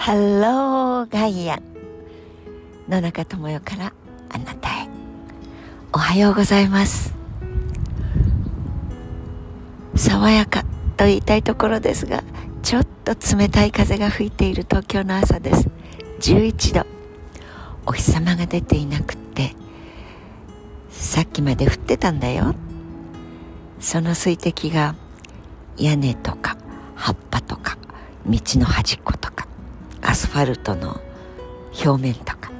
ハローガイア野中智代からあなたへ。おはようございます。爽やかと言いたいところですがちょっと冷たい風が吹いている東京の朝です。11度。お日様が出ていなくって。さっきまで降ってたんだよ。その水滴が屋根とか葉っぱとか道の端っことかアスファルトの表面とか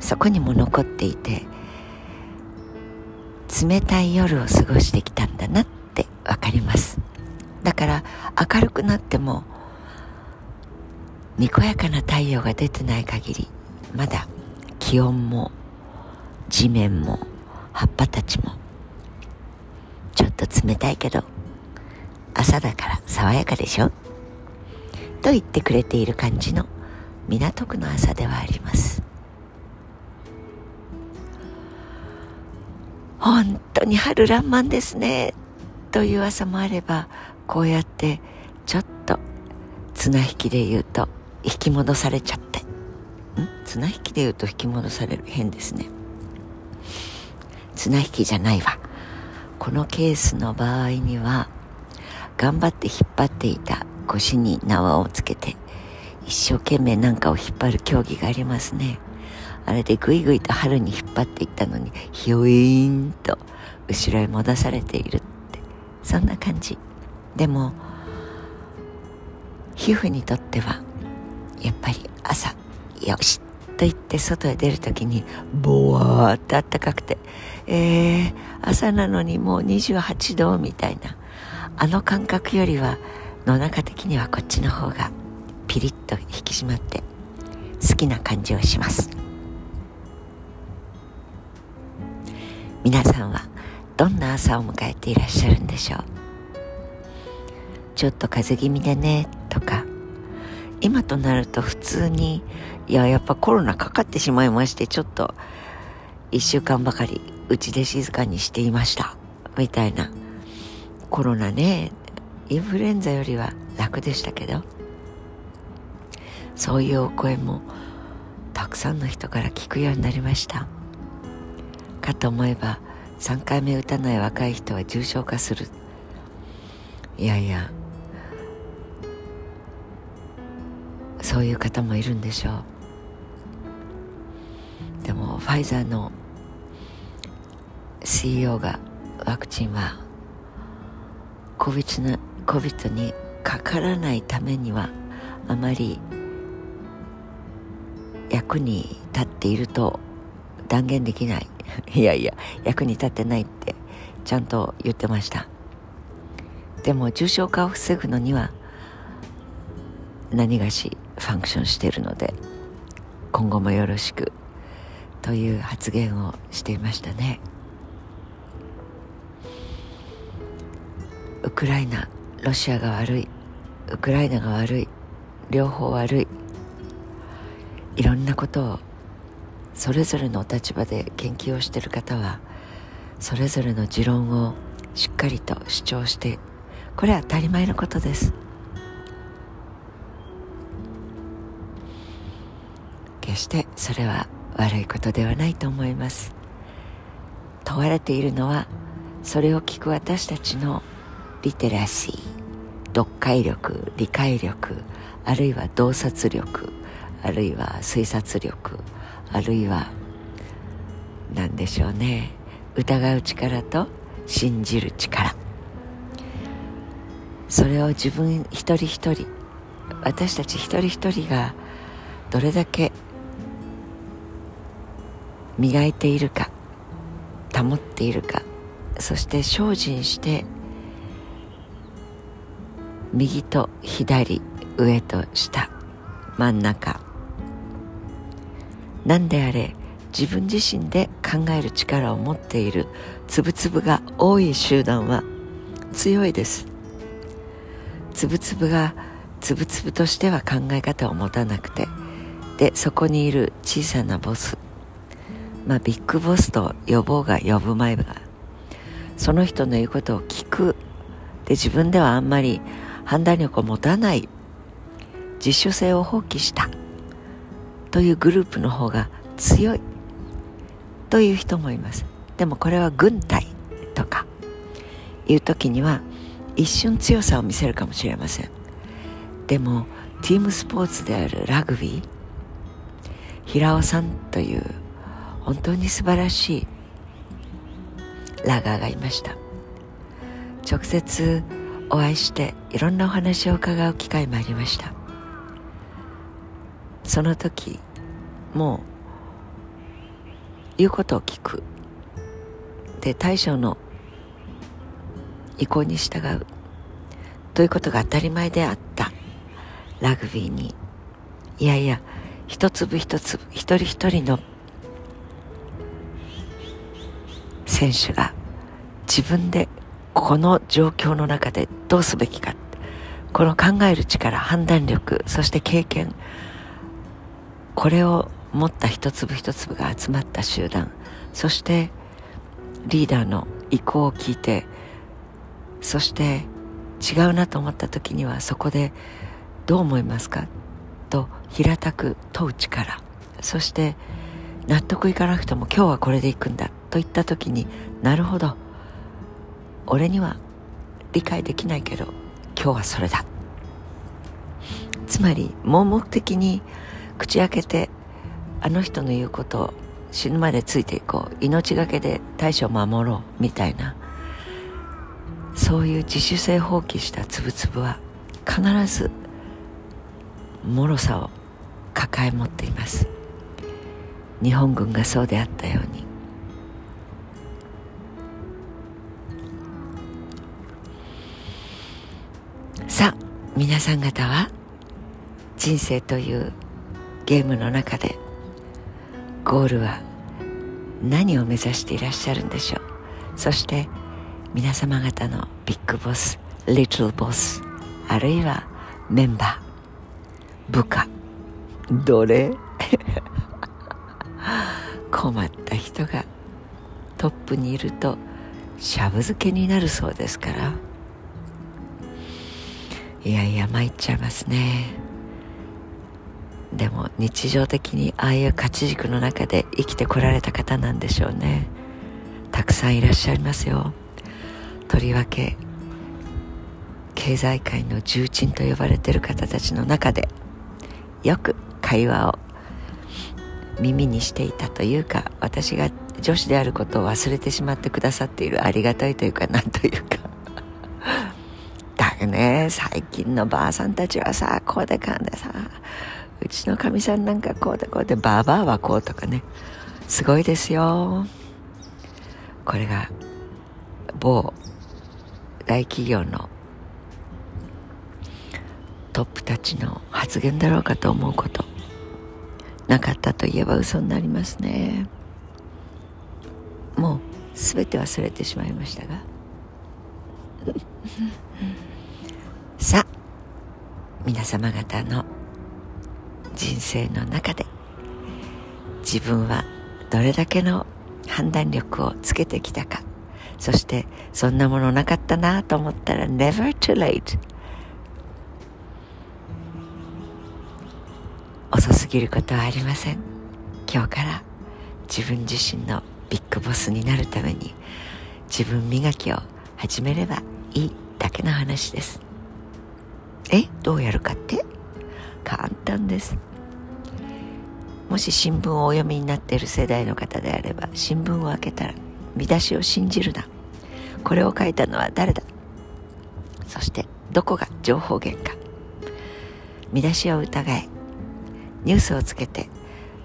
そこにも残っていて冷たい夜を過ごしてきたんだなってわかります。だから明るくなってもにこやかな太陽が出てない限りまだ気温も地面も葉っぱたちもちょっと冷たいけど朝だから爽やかでしょ？と言ってくれている感じの港区の朝ではあります。本当に春爛漫ですね。という朝もあればこうやってちょっと綱引きで言うと引き戻されちゃって。ん？綱引きで言うと引き戻される変ですね。綱引きじゃないわ。このケースの場合には頑張って引っ張っていた腰に縄をつけて一生懸命なんかを引っ張る競技がありますね。あれでぐいぐいと春に引っ張っていったのにひょいーんと後ろへ戻されているって。そんな感じ。でも皮膚にとってはやっぱり朝よしと言って外へ出る時にボワーってあったかくてえー、朝なのにもう28度みたいなあの感覚よりは野中的にはこっちの方がピリッと引き締まって好きな感じをします。皆さんはどんな朝を迎えていらっしゃるんでしょう？ちょっと風邪気味でねとか今となると普通にいややっぱコロナかかってしまいましてちょっと1週間ばかりうちで静かにしていましたみたいな。コロナねインフルエンザよりは楽でしたけど。そういうお声もたくさんの人から聞くようになりました。かと思えば3回目打たない若い人は重症化する。いやいやそういう方もいるんでしょう。でもファイザーの CEO がワクチンは COVID にかからないためにはあまり役に立っていると断言できない。いやいや役に立ってないってちゃんと言ってました。でも重症化を防ぐのには何がしファンクションしているので今後もよろしくという発言をしていましたね。ウクライナロシアが悪い。ウクライナが悪い。両方悪い。いろんなことをそれぞれのお立場で研究をしている方はそれぞれの持論をしっかりと主張してこれは当たり前のことです。決してそれは悪いことではないと思います。問われているのはそれを聞く私たちのリテラシー読解力理解力あるいは洞察力あるいは推察力あるいは何でしょうね。疑う力と信じる力。それを自分一人一人私たち一人一人がどれだけ磨いているか保っているかそして精進して右と左上と下真ん中何であれ自分自身で考える力を持っているつぶつぶが多い集団は強いです。つぶつぶがつぶつぶとしては考え方を持たなくてでそこにいる小さなボスまあビッグボスと呼ぼうが呼ぶ前がその人の言うことを聞く。で自分ではあんまり判断力を持たない自主性を放棄した。というグループの方が強いという人もいます。でもこれは軍隊とか。いう時には一瞬強さを見せるかもしれません。でもチームスポーツであるラグビー平尾さんという本当に素晴らしいラガーがいました。直接お会いしていろんなお話を伺う機会もありました。その時もう言うことを聞く。で大将の意向に従う。ということが当たり前であった。ラグビーに。いやいや一粒一粒一人一人の選手が自分でこの状況の中でどうすべきか。この考える力判断力そして経験これを持った一粒一粒が集まった集団。そしてリーダーの意向を聞いてそして違うなと思った時にはそこでどう思いますか？と平たく問う力。そして納得いかなくても今日はこれでいくんだ。と言った時になるほど。俺には理解できないけど今日はそれだ。つまり盲目的に口開けてあの人の言うことを死ぬまでついていこう命がけで大将守ろうみたいなそういう自主性放棄したつぶつぶは必ず脆さを抱え持っています。日本軍がそうであったように。さあ皆さん方は人生というゲームの中でゴールは何を目指していらっしゃるんでしょう。そして皆様方のビッグボスリトルボスあるいはメンバー部下奴隷 困った人がトップにいるとしゃぶ漬けになるそうですから。いやいや参っちゃいますね。でも日常的にああいう勝ち軸の中で生きてこられた方なんでしょうね。たくさんいらっしゃいますよ。とりわけ経済界の重鎮と呼ばれてる方たちの中でよく会話を耳にしていたというか私が女子であることを忘れてしまってくださっているありがたいというかなんというか。だね。最近のばあさんたちはさこうでかんでさうちのかみさんなんかこうでこうでばあばあはこうとかね。すごいですよ。これが某大企業のトップたちの発言だろうかと思うこと。なかったといえば嘘になりますね。もう全て忘れてしまいましたが。さあ皆様方の人生の中で自分はどれだけの判断力をつけてきたかそしてそんなものなかったなと思ったら never too late 遅すぎることはありません。今日から自分自身のビッグボスになるために自分磨きを始めればいいだけの話です。え？どうやるかって？簡単です。もし新聞をお読みになっている世代の方であれば新聞を開けたら見出しを信じるな。これを書いたのは誰だ？そしてどこが情報源か。見出しを疑え。ニュースをつけて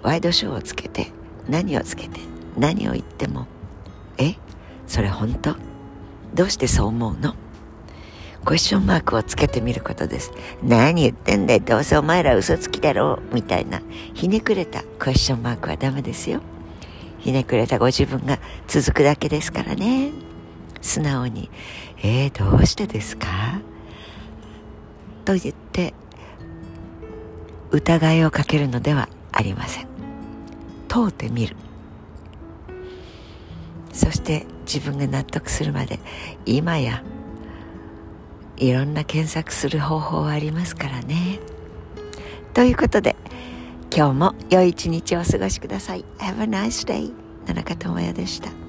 ワイドショーをつけて何をつけて何を言ってもえ？それ本当？どうしてそう思うの？クエスチョンマークをつけてみることです。何言ってんだよ、どうせお前ら嘘つきだろう、みたいな、ひねくれたクエスチョンマークはダメですよ。ひねくれたご自分が続くだけですからね。素直に、えー、どうしてですか？と言って、疑いをかけるのではありません。問うてみる。そして自分が納得するまで、今やいろんな検索する方法はありますからね。ということで今日も良い一日をお過ごしください。Have a nice day 野中智也でした。